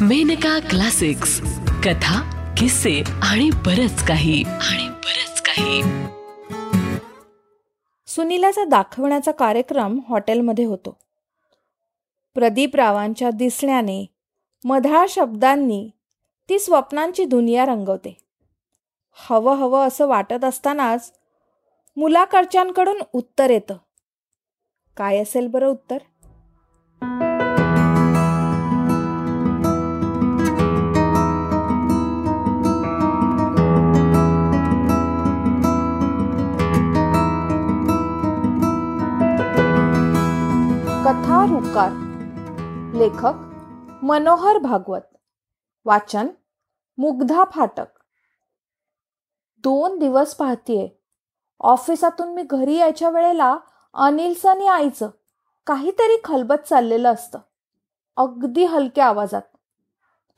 Maneka classics. कथा किस्से आणि बरच काही. आणि बरच काही. सुनीलाचा दाखवण्याचा कार्यक्रम हॉटेलमध्ये होतो. प्रदीप रावांच्या दिसण्याने मधाळ शब्दांनी ती स्वप्नांची दुनिया रंगवते. हवं हवं असं वाटत असतानाच मुलाकडच्यांकडून उत्तर येतं. काय असेल बरं उत्तर? कथा रुकार लेखक मनोहर भागवत वाचन मुग्धा फाटक. दोन दिवस पाहतीये. ऑफिसातून मी घरी यायच्या वेळेला अनिलचं आणि आईचं काहीतरी खलबत चाललेलं असतं. अगदी हलक्या आवाजात.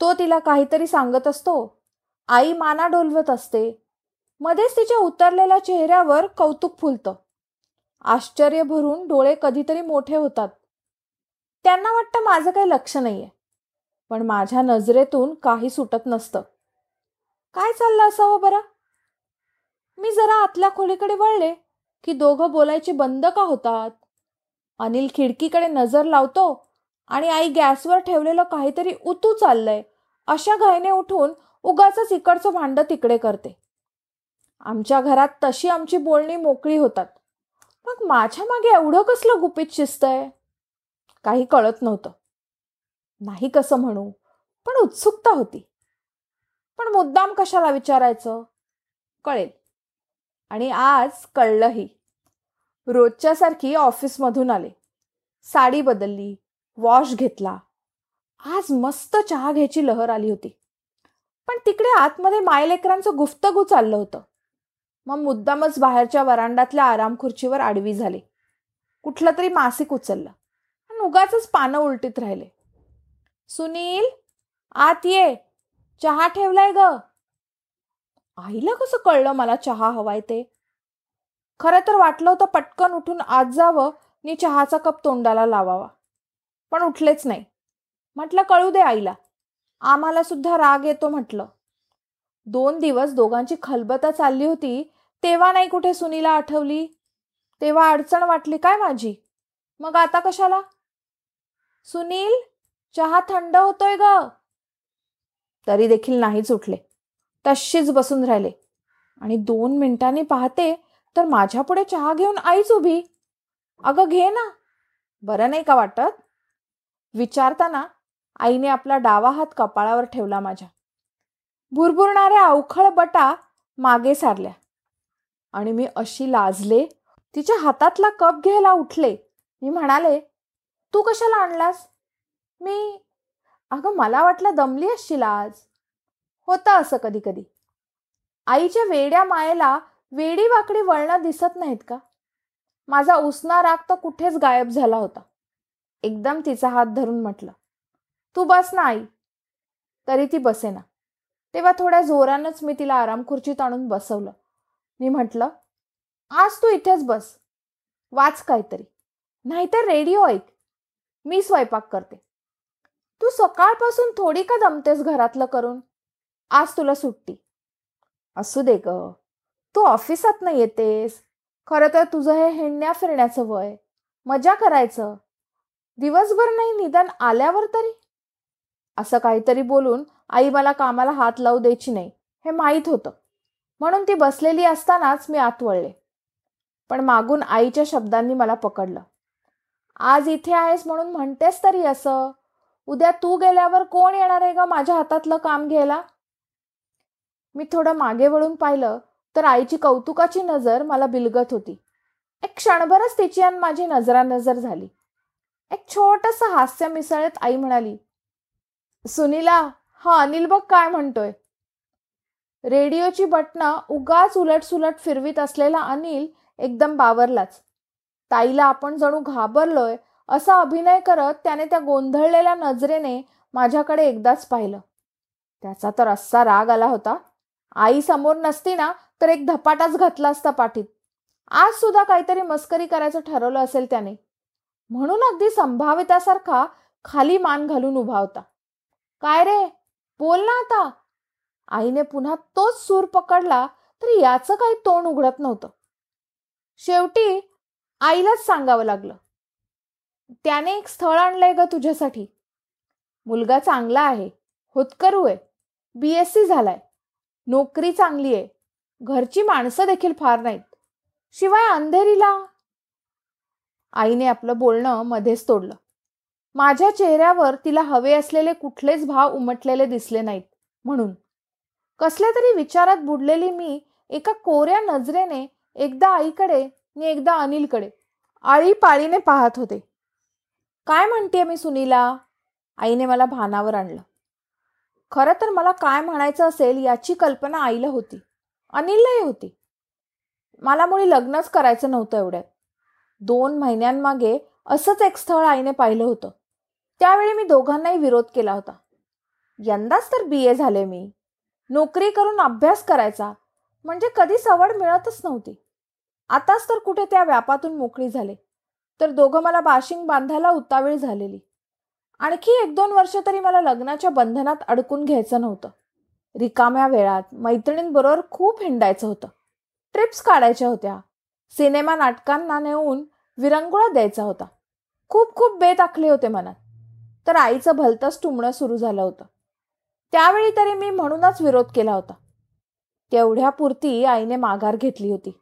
तो तिला काहीतरी सांगत असतो. आई माना डोलवत असते. मध्येच तिच्या उतरलेल्या चेहऱ्यावर कौतुक फुलतं. आश्चर्य भरून डोळे कधीतरी मोठे होतात. त्यांना वाटतं माझं काही लक्ष नाही आहे पण माझ्या नजरेतून काही सुटत नसतं. काय चाललं असावं बरं? मी जरा आतल्या खोलीकडे वळले की दोघं बोलायचे बंद का होतात? अनिल खिडकीकडे नजर लावतो आणि आई गॅसवर ठेवलेलं काहीतरी उतू चाललंय. अशा घाईने उठून उगाच इकडचं भांड तिकडे करते. आमच्या घरात तशी आमची बोलणी मोकळी होतात. मग माझ्या मागे एवढं कसलं गुपित शिस्त आहे? काही कळत नव्हतं. नाही कसं म्हणू पण उत्सुकता होती. पण मुद्दाम कशाला विचारायचं? कळेल. आणि आज कळलंही. रोजच्यासारखी ऑफिसमधून आले. साडी बदलली वॉश घेतला. आज मस्त चहा घ्यायची लहर आली होती. पण तिकडे आतमध्ये मायलेकरांचं गुफ्तगू चाललं होतं. मग मुद्दामच बाहेरच्या वरांडातल्या आराम खुर्चीवर आडवी झाली. कुठलं तरी मासिक उचललं. आणि उगाच पानं उलटीत राहिले. सुनील आत ये. चहा ठेवलाय ग. आईला कसं कळलं मला चहा हवाय ते? खरं तर वाटलं होतं पटकन उठून आत जावं नि चहाचा कप तोंडाला लावावा. पण उठलेच नाही. म्हटलं कळू दे आईला. आम्हाला सुद्धा राग येतो म्हटलं. दोन दिवस दोघांची खलबता चालली होती तेव्हा नाही कुठे सुनीला आठवली? तेव्हा अडचण वाटली काय माझी? मग आता कशाला? सुनील चहा थंड होतोय ग. तरी देखील नाहीच उठले. तशीच बसून राहिले. आणि दोन मिनिटांनी पाहते तर माझ्या पुढे चहा घेऊन आईच उभी. अगं घे ना. बरं नाही का वाटत? विचारताना आईने आपला डावा हात कपाळावर ठेवला माझ्या. भुरभुरणाऱ्या अवखळ बटा मागे सारल्या. आणि मी अशी लाजले तिच्या हातातला कप घ्यायला उठले. मी म्हणाले तू कशाला आणलास? मी अगं मला वाटलं दमली असशील आज. होतं असं कधी कधी आईच्या वेड्या मायेला वेडी वाकडी वळणं दिसत नाहीत का? माझा उसना राग तर कुठेच गायब झाला होता. एकदम तिचा हात धरून म्हटलं तू बस ना आई. तरी ती बसेना. तेव्हा थोड्या जोरानंच मी तिला आराम खुर्चीत आणून बसवलं. मी म्हटलं आज तू इथेच बस. वाच काहीतरी. नाहीतर रेडिओ ऐक. मी स्वयंपाक करते. तू सकाळपासून थोडी का दमतेस घरातलं करून? आज तुला सुट्टी. असू दे ग. तू ऑफिसात नाही येतेस. खरं तर तुझं हे हिंडण्या फिरण्याचं वय. मजा करायचं. दिवसभर नाही निदान आल्यावर तरी? असं काहीतरी बोलून आई मला कामाला हात लावू द्यायची नाही हे माहीत होतं. म्हणून ती बसलेली असतानाच मी आत वळले. पण मागून आईच्या शब्दांनी मला पकडलं. आज इथे आहेस म्हणून म्हणतेस तरी असं. उद्या तू गेल्यावर कोण येणार आहे ग माझ्या हातातलं काम घ्यायला? मी थोडं मागे वळून पाहिलं तर आईची कौतुकाची नजर मला बिलगत होती. एक क्षणभरच तिची आणि माझी नजरानजर झाली. एक छोटस हास्य मिसळत आई म्हणाली सुनीला हा अनिल बघ काय म्हणतोय. रेडिओची बटणं उगाच उलट सुलट फिरवीत असलेला अनिल एकदम बावरलाच. ताईला आपण जणू घाबरलोय असा अभिनय करत त्याने त्या गोंधळलेल्या नजरेने माझ्याकडे एकदाच पाहिलं. त्याचा तर असा राग आला होता. आई समोर नसती ना तर एक धपाटाच घातला असता पाठीत. आज सुद्धा काहीतरी मस्करी करायचं ठरवलं असेल त्याने. म्हणून अगदी संभाव्यतासारखा खाली मान घालून उभा होता. काय रे? बोल ना आता. आईने पुन्हा तोच सूर पकडला तरी याचं काही तोंड उघडत नव्हतं. शेवटी आईलाच सांगावं लागलं. त्याने एक स्थळ आणलंय ग तुझ्यासाठी. मुलगा चांगला आहे. होतकरू आहे. बी एस सी झालाय. नोकरी चांगली आहे. घरची माणसं देखील फार नाहीत. शिवाय अंधेरीला. आईने आपलं बोलणं मध्येच तोडलं. माझ्या चेहऱ्यावर तिला हवे असलेले कुठलेच भाव उमटलेले दिसले नाहीत. म्हणून. कसल्या तरी विचारात बुडलेली मी एका कोऱ्या नजरेने एकदा आईकडे मी एकदा अनिलकडे आळीपाळीने पाहत होते. काय म्हणते मी सुनीला? आईने मला भानावर आणलं. खरं तर मला काय म्हणायचं असेल याची कल्पना आईला होती. अनिललाही होती. मला मुळी लग्नच करायचं नव्हतं एवढ्यात. दोन महिन्यांमागे असंच एक स्थळ आईने पाहिलं होतं. त्यावेळी मी दोघांनाही विरोध केला होता. यंदाच तर बी ए झाले मी. नोकरी करून अभ्यास करायचा. म्हणजे कधी सवड मिळतच नव्हती. आताच तर कुठे त्या व्यापातून मोकळी झाले. तर दोघं मला बाशिंग बांधायला उतावीळ झालेली. आणखी एक दोन वर्ष तरी मला लग्नाच्या बंधनात अडकून घ्यायचं नव्हतं. रिकाम्या वेळात मैत्रिणींबरोबर खूप हिंडायचं होतं. ट्रिप्स काढायच्या होत्या. सिनेमा नाटकांना नेऊन विरंगुळा द्यायचा होता. खूप खूप बेत आखले होते मनात. तर आईचं भलतंच टुमणं सुरू झालं होतं. त्यावेळी तरी मी म्हणूनच विरोध केला होता. तेवढ्या पुरती आईने माघार घेतली होती.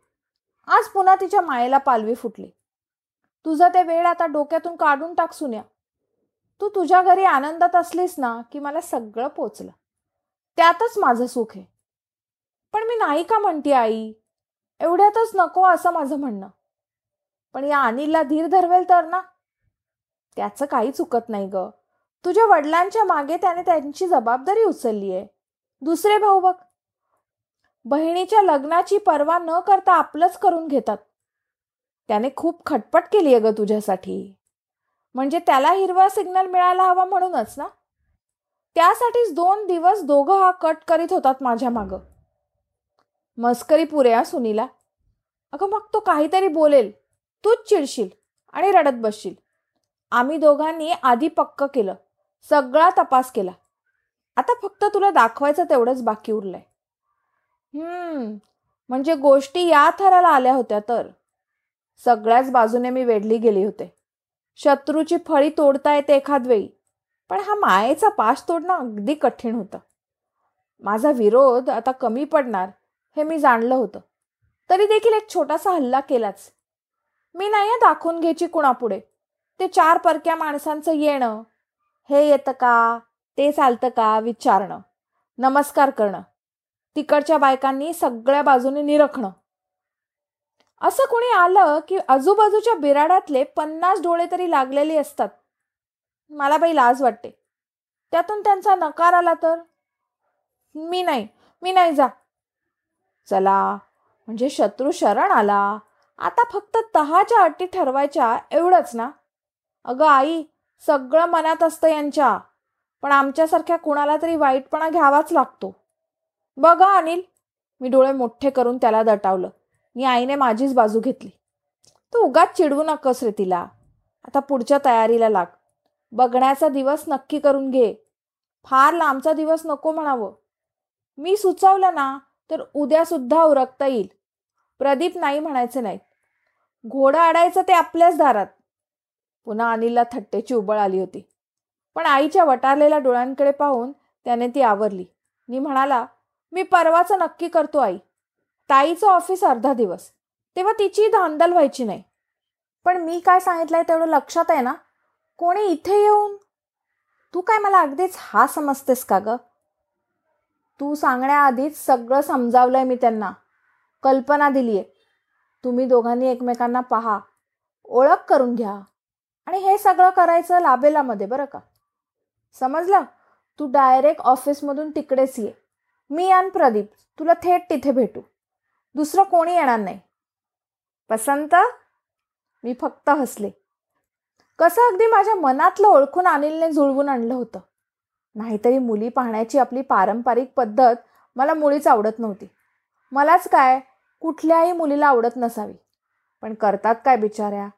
आज पुन्हा तिच्या मायेला पालवी फुटली. तुझं ते वेळ आता डोक्यातून काढून टाक सुन्या. तू तुझ्या घरी आनंदात असलीस ना की मला सगळं पोचलं. त्यातच माझं सुख आहे. पण मी नाही का म्हणते आई? एवढ्यातच नको असं माझं म्हणणं. पण या अनिलला धीर धरवेल तर ना? त्याचं काही चुकत नाही ग. तुझ्या वडिलांच्या मागे त्याने त्यांची जबाबदारी उचलली आहे. दुसरे भाऊ बघ. बहिणीच्या लग्नाची पर्वा न करता आपलंच करून घेतात. त्याने खूप खटपट केली आहे ग तुझ्यासाठी. म्हणजे त्याला हिरवा सिग्नल मिळायला हवा म्हणूनच ना? त्यासाठीच दोन दिवस दोघं हा कट करीत होतात माझ्या मागं. मस्करी पुऱ्या सुनीला. अगं मग तो काहीतरी बोलेल. तूच चिडशील आणि रडत बसशील. आम्ही दोघांनी आधी पक्क केलं. सगळा तपास केला. आता फक्त तुला दाखवायचं तेवढंच बाकी उरलंय. हम्म. म्हणजे गोष्टी या थराला आल्या होत्या तर. सगळ्याच बाजूने मी वेढली गेली होते. शत्रूची फळी तोडता येते एखाद वेळी पण हा मायेचा पाश तोडणं अगदी कठीण होतं. माझा विरोध आता कमी पडणार हे मी जाणलं होतं. तरी देखील एक छोटासा हल्ला केलाच. मी नाही दाखवून घ्यायची कुणापुढे. ते चार परक्या माणसांचं येणं हे येतं का ते चालतं का विचारणं नमस्कार करणं. तिकडच्या बायकांनी सगळ्या बाजूने निरखणं. असं कोणी आलं की आजूबाजूच्या बिराडातले पन्नास डोळे तरी लागलेले असतात. मला बाई लाज वाटते. त्यातून त्यांचा नकार आला तर? मी नाही. मी नाही जा. चला. म्हणजे शत्रू शरण आला. आता फक्त तहाच्या अटी ठरवायच्या एवढंच ना? अगं आई सगळं मनात असतं यांच्या. पण आमच्यासारख्या कुणाला तरी वाईटपणा घ्यावाच लागतो. बघा अनिल. मी डोळे मोठे करून त्याला दटावलं. मी आईने माझीच बाजू घेतली. तू उगाच चिडवू नकस रे तिला. आता पुढच्या तयारीला लाग. बघण्याचा दिवस नक्की करून घे. फार लांबचा दिवस नको म्हणावं. मी सुचवलं ना तर उद्यासुद्धा उरकता येईल. प्रदीप नाही म्हणायचे नाही घोडं आडायचं ते आपल्याच दारात. पुन्हा अनिलला थट्टेची उबळ आली होती. पण आईच्या वटारलेल्या डोळ्यांकडे पाहून त्याने ती आवरली. मी म्हणाला मी परवाचं नक्की करतो आई. ताईचं ऑफिस अर्धा दिवस. तेव्हा तिची धांदल व्हायची नाही. पण मी काय सांगितलंय तेवढं लक्षात आहे ना? कोणी इथे येऊन? तू काय मला अगदीच हा समजतेस का ग? तू सांगण्याआधीच सगळं समजावलंय मी त्यांना. कल्पना दिलीये. तुम्ही दोघांनी एकमेकांना पहा. ओळख करून घ्या. आणि हे सगळं करायचं लाबेलामध्ये बरं का? समजलं? तू डायरेक्ट ऑफिसमधून तिकडेच ये. मी आणि प्रदीप तुला थेट तिथे भेटू. दुसरं कोणी येणार नाही. पसंत मी फक्त हसले. कसं अगदी माझ्या मनातलं ओळखून अनिलने जुळवून आणलं होतं. नाहीतरी मुली पाहण्याची आपली पारंपरिक पद्धत मला मुळीच आवडत नव्हती. मलाच काय कुठल्याही मुलीला आवडत नसावी. पण करतात काय बिचाऱ्या?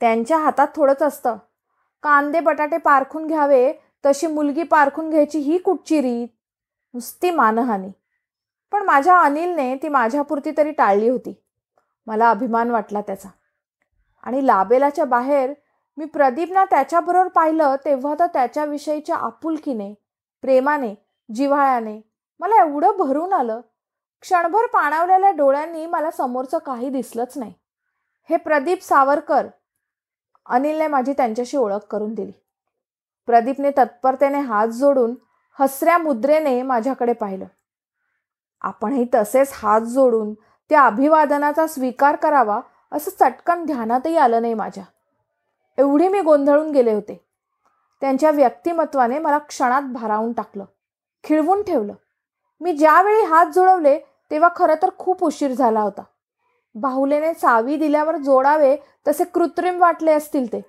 त्यांच्या हातात थोडंच असतं. कांदे बटाटे पारखून घ्यावे तशी मुलगी पारखून घ्यायची ही कुठची रीत? नुसती मानहानी. पण माझ्या अनिलने ती माझ्यापुरती तरी टाळली होती. मला अभिमान वाटला त्याचा. आणि लाबेलाच्या बाहेर मी प्रदीपना त्याच्याबरोबर पाहिलं तेव्हा तर त्याच्याविषयीच्या आपुलकीने प्रेमाने जिव्हाळ्याने मला एवढं भरून आलं. क्षणभर पाणावलेल्या डोळ्यांनी मला समोरचं काही दिसलंच नाही. हे प्रदीप सावरकर अनिलने माझी त्यांच्याशी ओळख करून दिली. प्रदीपने तत्परतेने हात जोडून हसऱ्या मुद्रेने माझ्याकडे पाहिलं. आपणही तसेच हात जोडून त्या अभिवादनाचा स्वीकार करावा असं चटकन ध्यानातही आलं नाही माझ्या. एवढे मी गोंधळून गेले होते. त्यांच्या व्यक्तिमत्वाने मला क्षणात भारावून टाकलं. खिळवून ठेवलं. मी ज्यावेळी हात जोडवले तेव्हा खरं तर खूप उशीर झाला होता. बाहुलेने चावी दिल्यावर जोडावे तसे कृत्रिम वाटले असतील ते.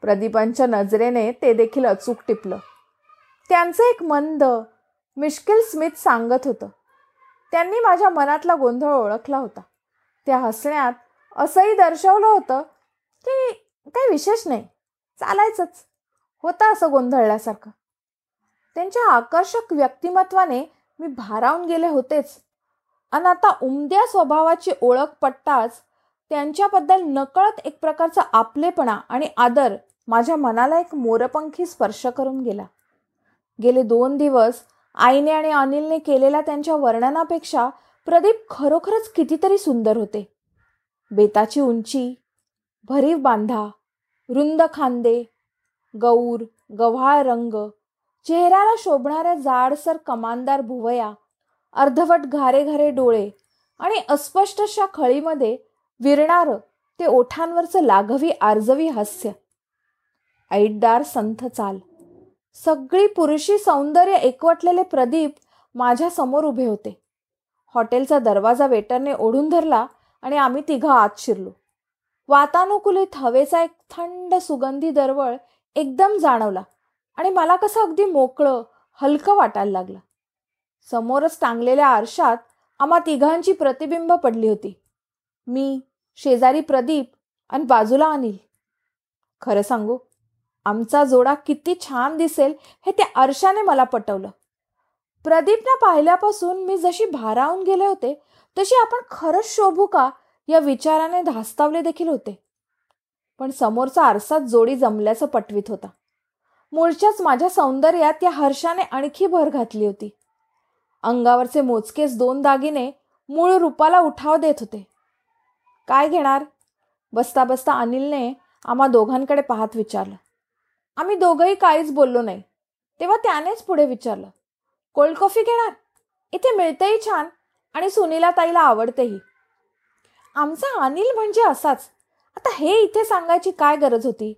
प्रदीपांच्या नजरेने ते देखील अचूक टिपलं. त्यांचं एक मंद मिश्किल स्मित सांगत होतं. त्यांनी माझ्या मनातला गोंधळ ओळखला होता. त्या हसण्यात असंही दर्शवलं होतं की काही विशेष नाही चालायचंच. होतं असं गोंधळल्यासारखं. त्यांच्या आकर्षक व्यक्तिमत्वाने मी भारावून गेले होतेच. आणि आता उमद्या स्वभावाची ओळख पटताच त्यांच्याबद्दल नकळत एक प्रकारचा आपलेपणा आणि आदर माझ्या मनाला एक मोरपंखी स्पर्श करून गेला. गेले दोन दिवस आईने आणि अनिलने केलेल्या त्यांच्या वर्णनापेक्षा प्रदीप खरोखरच कितीतरी सुंदर होते. बेताची उंची भरीव बांधा रुंद खांदे गौर गव्हाळ रंग चेहऱ्याला शोभणाऱ्या जाडसर कमानदार भुवया अर्धवट घारे घारे डोळे आणि अस्पष्टशा खळीमध्ये विरणारं ते ओठांवरचं लाघवी आर्जवी हास्य. ऐटदार संथ चाल. सगळी पुरुषी सौंदर्य एकवटलेले प्रदीप माझ्यासमोर उभे होते. हॉटेलचा दरवाजा वेटरने ओढून धरला आणि आम्ही तिघं आत शिरलो. वातानुकूलित हवेचा एक थंड सुगंधी दरवळ एकदम जाणवला आणि मला कसं अगदी मोकळं हलकं वाटायला लागलं. समोरच टांगलेल्या आरशात आम्हा तिघांची प्रतिबिंब पडली होती. मी शेजारी प्रदीप आणि बाजूला अनिल. खरं सांगू आमचा जोडा किती छान दिसेल हे त्या आरशाने मला पटवलं. प्रदीपना पाहिल्यापासून मी जशी भारावून गेले होते तशी आपण खरंच शोभू का? या विचाराने धास्तावले देखील होते. पण समोरचा आरसात जोडी जमल्याचं पटवीत होता. मूळच्याच माझ्या सौंदर्यात या हर्षाने आणखी भर घातली होती. अंगावरचे मोजकेच दोन दागिने मूळ रूपाला उठाव देत होते. काय घेणार? बसता बसता अनिलने आम्हा दोघांकडे पाहत विचारलं. आम्ही दोघंही काहीच बोललो नाही. तेव्हा त्यानेच पुढे विचारलं कोल्ड कॉफी घेणार? इथे मिळतेही छान आणि सुनीला ताईला आवडतेही. आमचा अनिल म्हणजे असाच. आता हे इथे सांगायची काय गरज होती?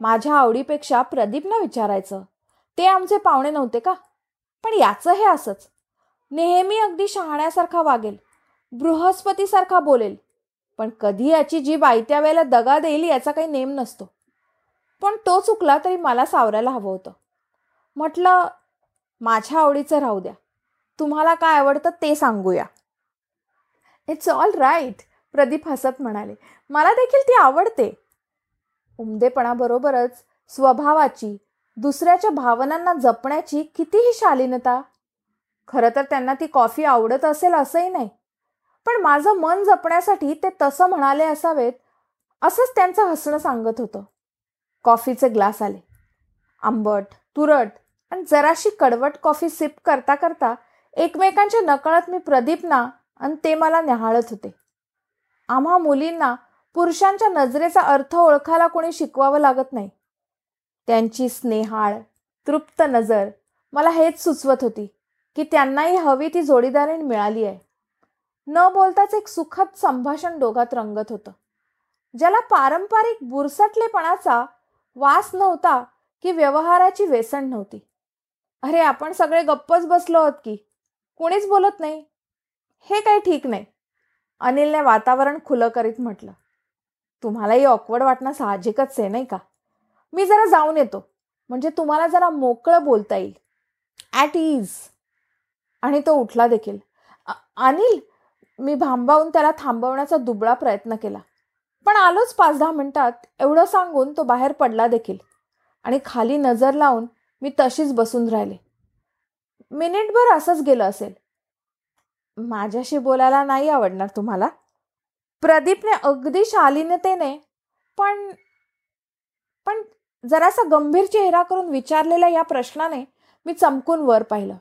माझ्या आवडीपेक्षा प्रदीपनं विचारायचं. ते आमचे पाहुणे नव्हते का? पण याचं हे असंच. नेहमी अगदी शहाण्यासारखा वागेल बृहस्पतीसारखा बोलेल पण कधी याची जी बायत्या वेळेला दगा देईल याचा काही नेम नसतो. पण तो चुकला तरी मला सावरायला हवं होतं. म्हटलं माझ्या आवडीचं राहू द्या. तुम्हाला काय आवडतं ते सांगूया. इट्स ऑल राईट प्रदीप हसत म्हणाले. मला देखील ती आवडते. उमदेपणाबरोबरच स्वभावाची दुसऱ्याच्या भावनांना जपण्याची कितीही शालीनता खरं तर त्यांना ती कॉफी आवडत असेल असंही नाही. पण माझं मन जपण्यासाठी ते तसं म्हणाले असावेत असंच त्यांचं हसणं सांगत होतं. कॉफीचे ग्लास आले. आंबट तुरट आणि जराशी कडवट कॉफी सिप करता करता एकमेकांच्या नकळत मी प्रदीपना आणि ते मला न्याहाळत होते. आम्हा मुलींना पुरुषांच्या नजरेचा अर्थ ओळखायला कोणी शिकवावं लागत नाही. त्यांची स्नेहाळ तृप्त नजर मला हेच सुचवत होती की त्यांनाही हवी ती जोडीदारीण मिळाली आहे. न बोलताच एक सुखद संभाषण दोघात रंगत होतं. ज्याला पारंपरिक बुरसटलेपणाचा वास नव्हता की व्यवहाराची वेसण नव्हती. अरे आपण सगळे गप्पच बसलो आहोत की. कोणीच बोलत नाही. हे काही ठीक नाही. अनिलने वातावरण खुलं करीत म्हटलं. तुम्हालाही ऑकवर्ड वाटणं साहजिकच आहे नाही का? मी जरा जाऊन येतो. म्हणजे तुम्हाला जरा मोकळं बोलता येईल. ॲट इज आणि तो उठला देखील. अनिल मी भांबावून त्याला थांबवण्याचा दुबळा प्रयत्न केला. पण आलोच पाच दहा मिनिटात एवढं सांगून तो बाहेर पडला देखील. आणि खाली नजर लावून मी तशीच बसून राहिले. मिनिटभर असंच गेलं असेल. माझ्याशी बोलायला नाही आवडणार तुम्हाला? प्रदीपने अगदी शालीनतेने पण पण जरासा गंभीर चेहरा करून विचारलेल्या या प्रश्नाने मी चमकून वर पाहिलं.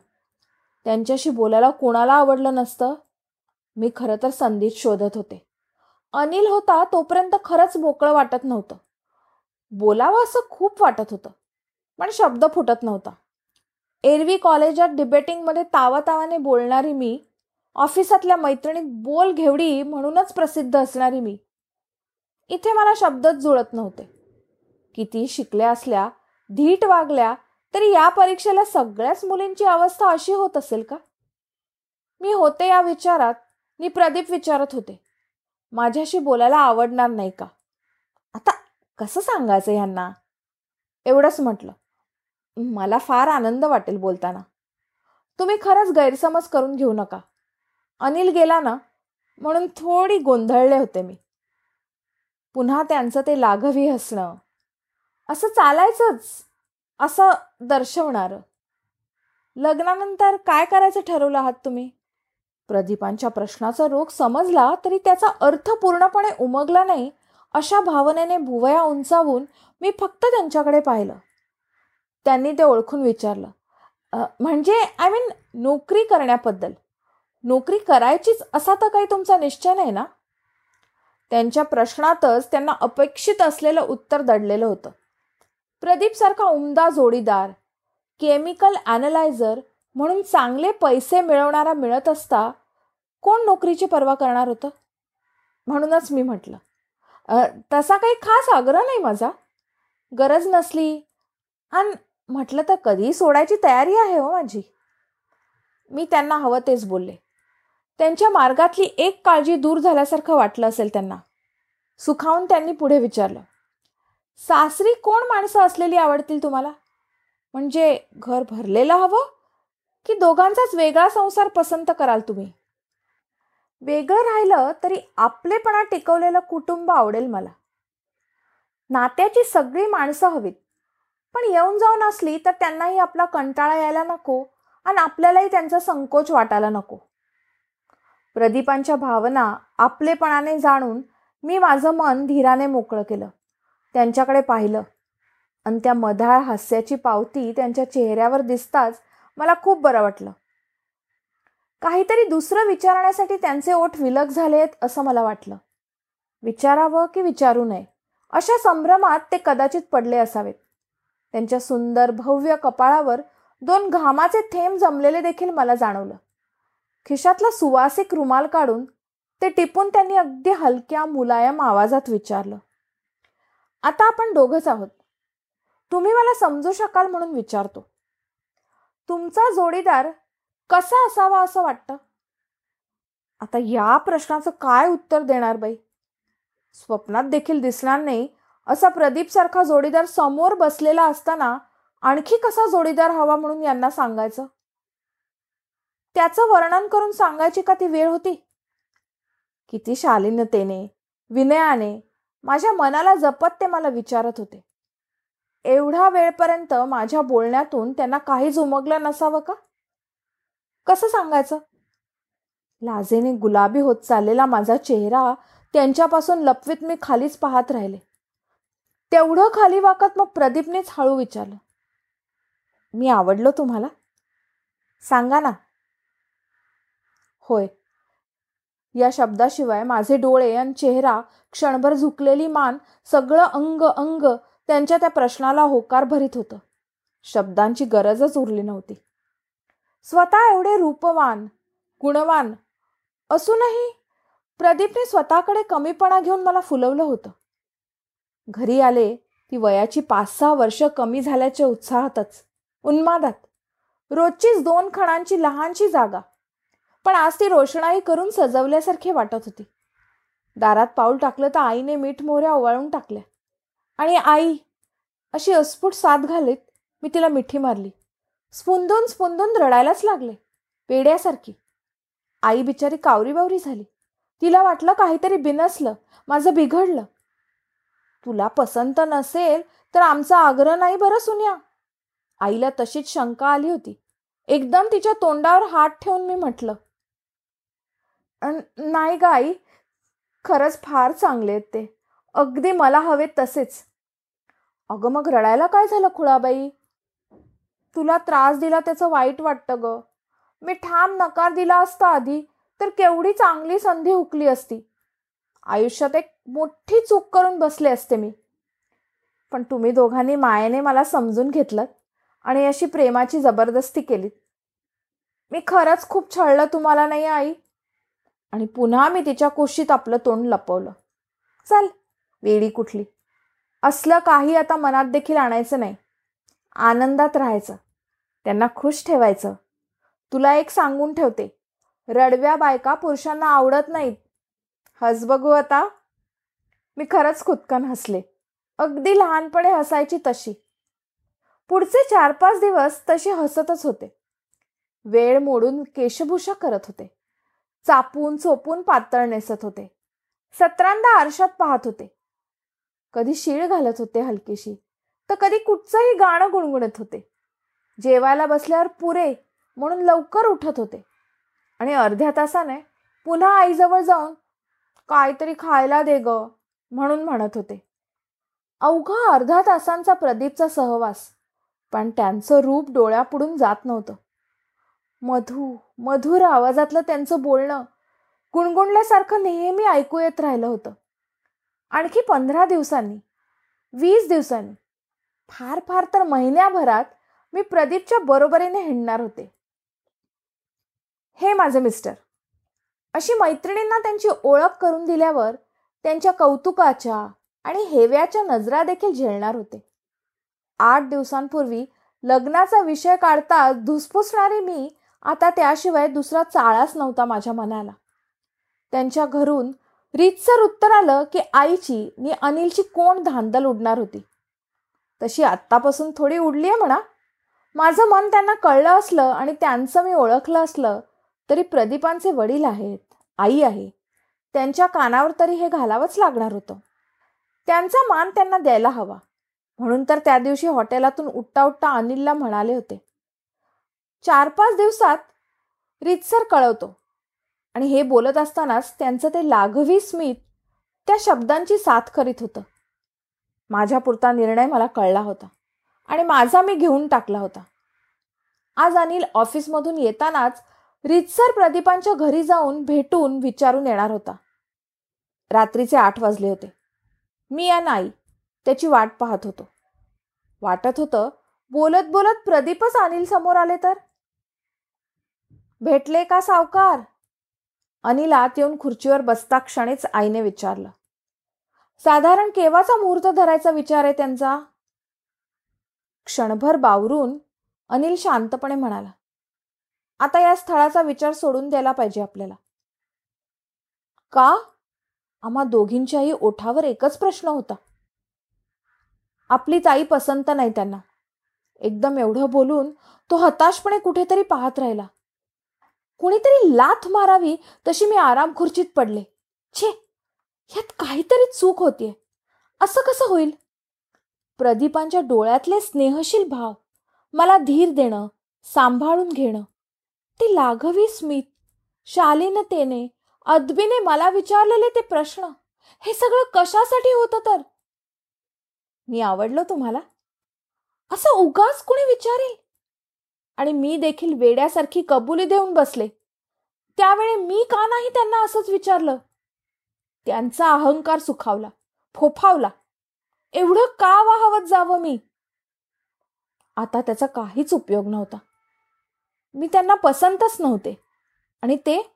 त्यांच्याशी बोलायला कोणाला आवडलं नसतं? मी खरं तर संधीत शोधत होते. अनिल होता तोपर्यंत खरंच मोकळं वाटत नव्हतं. बोलावं असं खूप वाटत होतं पण शब्द फुटत नव्हता. एरवी कॉलेजात डिबेटिंगमध्ये तावातावाने बोलणारी मी ऑफिसातल्या मैत्रिणीत बोल घेवडी म्हणूनच प्रसिद्ध असणारी मी इथे मला शब्दच जुळत नव्हते. किती शिकल्या असल्या धीट वागल्या तरी या परीक्षेला सगळ्याच मुलींची अवस्था अशी होत असेल का? मी होते या विचारात मी प्रदीप विचारत होते. माझ्याशी बोलायला आवडणार नाही का? आता कसं सांगायचं ह्यांना? एवढंच म्हटलं. मला फार आनंद वाटेल बोलताना. तुम्ही खरंच गैरसमज करून घेऊ नका. अनिल गेला ना म्हणून थोडी गोंधळले होते मी. पुन्हा त्यांचं ते लाघवी हसणं. असं चालायचंच. असं दर्शवणारं. लग्नानंतर काय करायचं ठरवलं आहात तुम्ही? प्रदीपांच्या प्रश्नाचा रोग समजला तरी त्याचा अर्थ पूर्णपणे उमगला नाही अशा भावनेने भुवया उंचावून मी फक्त त्यांच्याकडे पाहिलं. त्यांनी ते ओळखून विचारलं म्हणजे आय मीन नोकरी करण्याबद्दल? नोकरी करायचीच असा तर काही तुमचा निश्चय नाही ना? त्यांच्या प्रश्नातच त्यांना अपेक्षित असलेलं उत्तर दडलेलं होतं. प्रदीपसारखा उमदा जोडीदार केमिकल ॲनलायझर म्हणून चांगले पैसे मिळवणारा मिळत असता कोण नोकरीची पर्वा करणार होतं? म्हणूनच मी म्हटलं. तसा काही खास आग्रह नाही माझा. गरज नसली. आणि म्हटलं तर कधी सोडायची तयारी आहे हो माझी. मी त्यांना हवं तेच बोलले. त्यांच्या मार्गातली एक काळजी दूर झाल्यासारखं वाटलं असेल त्यांना. सुखावून त्यांनी पुढे विचारलं. सासरी कोण माणसं असलेली आवडतील तुम्हाला? म्हणजे घर भरलेलं हवं? की दोघांचाच वेगळा संसार पसंत कराल तुम्ही. वेगळं राहिलं तरी आपलेपणा टिकवलेलं कुटुंब आवडेल मला. नात्याची सगळी माणसं हवीत. पण येऊन जाऊन असली तर त्यांनाही आपला कंटाळा यायला नको आणि आपल्यालाही त्यांचा संकोच वाटायला नको. प्रदीपांच्या भावना आपलेपणाने जाणून मी माझं मन धीराने मोकळं केलं. त्यांच्याकडे पाहिलं. आणि त्या मधाळ हास्याची पावती त्यांच्या चेहऱ्यावर दिसताच मला खूप बरं वाटलं. काहीतरी दुसरं विचारण्यासाठी त्यांचे ओठ विलग झालेत असं मला वाटलं. विचारावं की विचारू नये? अशा संभ्रमात ते कदाचित पडले असावेत. त्यांच्या सुंदर भव्य कपाळावर दोन घामाचे थेंब जमलेले देखील मला जाणवलं. खिशातला सुवासिक रुमाल काढून ते टिपून त्यांनी अगदी हलक्या मुलायम आवाजात विचारलं. आता आपण दोघंच आहोत. तुम्ही मला समजू शकाल म्हणून विचारतो. तुमचा जोडीदार कसा असावा असं वाटतं? आता या प्रश्नाचं काय उत्तर देणार बाई? स्वप्नात देखील दिसणार नाही असा प्रदीप सारखा जोडीदार समोर बसलेला असताना आणखी कसा जोडीदार हवा म्हणून यांना सांगायचं? त्याचं वर्णन करून सांगायची का ती वेळ होती? किती शालीनतेने विनयाने माझ्या मनाला जपत ते मला विचारत होते. एवढा वेळपर्यंत माझ्या बोलण्यातून त्यांना काही झुमगलं नसावं का? कसं सांगायचं? लाजेने गुलाबी होत चाललेला माझा चेहरा त्यांच्यापासून लपवीत मी खालीच पाहत राहिले. तेवढं खाली वाकत मग प्रदीपनेच हळू विचारलं. मी आवडलो तुम्हाला? सांगा ना. होय. या शब्दाशिवाय माझे डोळे आणि चेहरा क्षणभर झुकलेली मान सगळं अंग अंग त्यांच्या त्या प्रश्नाला होकार भरीत होतं. शब्दांची गरजच उरली नव्हती. स्वतः एवढे रूपवान गुणवान असूनही प्रदीपने स्वतःकडे कमीपणा घेऊन मला फुलवलं होतं. घरी आले ती वयाची पाच सहा वर्ष कमी झाल्याच्या उत्साहातच उन्मादात. रोजचीच दोन खणांची लहानशी जागा. पण आज ती रोषणाई करून सजवल्यासारखी वाटत होती. दारात पाऊल टाकलं तर आईने मीठ मोहऱ्या ओवाळून टाकल्या. आणि आई अशी अस्फुट साथ घालीत मी तिला मिठी मारली. स्पुंदून स्पुंदून रडायलाच लागले पेड्यासारखी. आई बिचारी कावरीबावरी झाली. तिला वाटलं काहीतरी बिनसलं माझं बिघडलं. तुला पसंत नसेल तर आमचा आग्रह नाही बरं सुन्या. आईला तशीच शंका आली होती. एकदम तिच्या तोंडावर हात ठेवून मी म्हटलं नाही ग आई खरंच फार चांगले आहेत ते. अगदी मला हवे तसेच. अगं मग रडायला काय झालं खुळाबाई? तुला त्रास दिला त्याचं वाईट वाटतं ग. मी ठाम नकार दिला असता आधी तर केवढी चांगली संधी हुकली असती. आयुष्यात एक मोठी चूक करून बसले असते मी. पण तुम्ही दोघांनी मायेने मला समजून घेतलं आणि अशी प्रेमाची जबरदस्ती केली मी खरंच खूप छळलं तुम्हाला नाही आई? आणि पुन्हा मी तिच्या कुशीत आपलं तोंड लपवलं. चल वेळी कुठली? असलं काही आता मनात देखील आणायचं नाही. आनंदात राहायचं. त्यांना खुश ठेवायचं. तुला एक सांगून ठेवते. रडव्या बायका पुरुषांना आवडत नाहीत. हस बघू आता. मी खरंच खुदकन हसले. अगदी लहानपणे हसायची तशी. पुढचे चार पाच दिवस तशी हसतच होते. वेळ मोडून केशभूषा करत होते. चापून चोपून पातळ नेसत होते. सतरांदा आरशात पाहत होते. कधी शीळ घालत होते हलकीशी तर कधी कुठचंही गाणं गुणगुणत होते. जेवायला बसल्यावर पुरे म्हणून लवकर उठत होते. आणि अर्ध्या तासाने पुन्हा आईजवळ जाऊन काहीतरी खायला दे ग म्हणून म्हणत होते. अवघा अर्धा तासांचा प्रदीपचा सहवास पण त्यांचं रूप डोळ्यापुढून जात नव्हतं. मधू मधुर आवाजातलं त्यांचं बोलणं गुणगुणल्यासारखं नेहमी ऐकू येत राहिलं होतं. आणखी पंधरा दिवसांनी वीस दिवसांनी फार फार तर महिन्याभरात मी प्रदीपच्या बरोबरीने हिंडणार होते. हे माझे मिस्टर अशी मैत्रिणींना त्यांची ओळख करून दिल्यावर त्यांच्या कौतुकाच्या आणि हेव्याच्या नजरा देखील झेलणार होते. आठ दिवसांपूर्वी लग्नाचा विषय काढता धुसफुसणारी मी आता त्याशिवाय दुसरा चाळाच नव्हता माझ्या मनाला. त्यांच्या घरून रीतसर उत्तर आलं की आईची आणि अनिलची कोण धांदल उडणार होती? तशी आत्तापासून थोडी उडली आहे म्हणा. माझं मन त्यांना कळलं असलं आणि त्यांचं मी ओळखलं असलं तरी प्रदीपांचे वडील आहेत आई आहे. त्यांच्या कानावर तरी हे घालावंच लागणार होतं. त्यांचा मान त्यांना द्यायला हवा. म्हणून तर त्या दिवशी हॉटेलातून उठता उठता अनिलला म्हणाले होते. चार पाच दिवसात रितसर कळवतो. आणि हे बोलत असतानाच त्यांचं ते लाघवी स्मित त्या शब्दांची साथ करीत होतं. माझ्या पुरता निर्णय मला कळला होता आणि माझा मी घेऊन टाकला होता. आज अनिल ऑफिसमधून येतानाच रितसर प्रदीपांच्या घरी जाऊन भेटून विचारून येणार होता. रात्रीचे आठ वाजले होते. मी या नाही त्याची वाट पाहत होतो. वाटत होतं बोलत बोलत प्रदीपच अनिल समोर आले तर? भेटले का सावकार? अनिल आत येऊन खुर्चीवर बसता क्षणीच आईने विचारलं साधारण केव्हाचा मुहूर्त धरायचा विचार आहे त्यांचा? क्षणभर बावरून अनिल शांतपणे म्हणाला आता या स्थळाचा विचार सोडून द्यायला पाहिजे आपल्याला. का? आम्हा दोघींच्याही ओठावर एकच प्रश्न होता. आपली ताई पसंत नाही त्यांना. एकदम एवढं बोलून तो हताशपणे कुठेतरी पाहत राहिला. कुणीतरी लाथ मारावी तशी मी आराम खुर्चीत पडले. छे ह्यात काहीतरी चूक होतीये. असं कसं होईल? प्रदीपांच्या डोळ्यातले स्नेहशील भाव मला धीर देणं सांभाळून घेणं ती लाघवी स्मित शालीनतेने अदबीने मला विचारलेले ते प्रश्न हे सगळं कशासाठी होतं तर? मी आवडलो तुम्हाला? असं उगाच कुणी विचारेल? आणि मी देखील वेड्यासारखी कबुली देऊन बसले. त्यावेळी मी का नाही त्यांना असंच विचारलं? त्यांचा अहंकार सुखावला फोफावला. एवढं का वाहवत जावं मी? आता त्याचा काहीच उपयोग नव्हता. मी त्यांना पसंतच नव्हते. आणि ते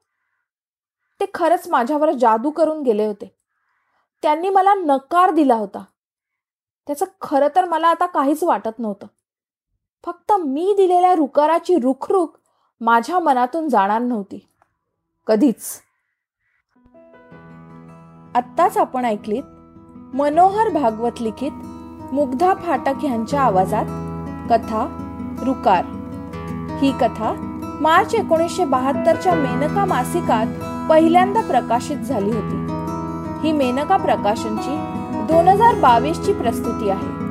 ते खरंच माझ्यावर जादू करून गेले होते. त्यांनी मला नकार दिला होता. त्याचं खरं तर मला आता काहीच वाटत नव्हतं. फक्त मी दिलेल्या रुकाराची रुखरुख माझ्या मनातून जाणार नव्हती. कधीच. आत्ताच आपण ऐकलीत मनोहर भागवत लिखित मुग्धा फाटक यांच्या आवाजात कथा रुकार. ही कथा मार्च एकोणीसशे बहात्तरच्या मेनका मासिकात पहिल्यांदा प्रकाशित झाली होती. ही मेनका प्रकाशनची दोन हजार बावीस ची प्रस्तुती आहे.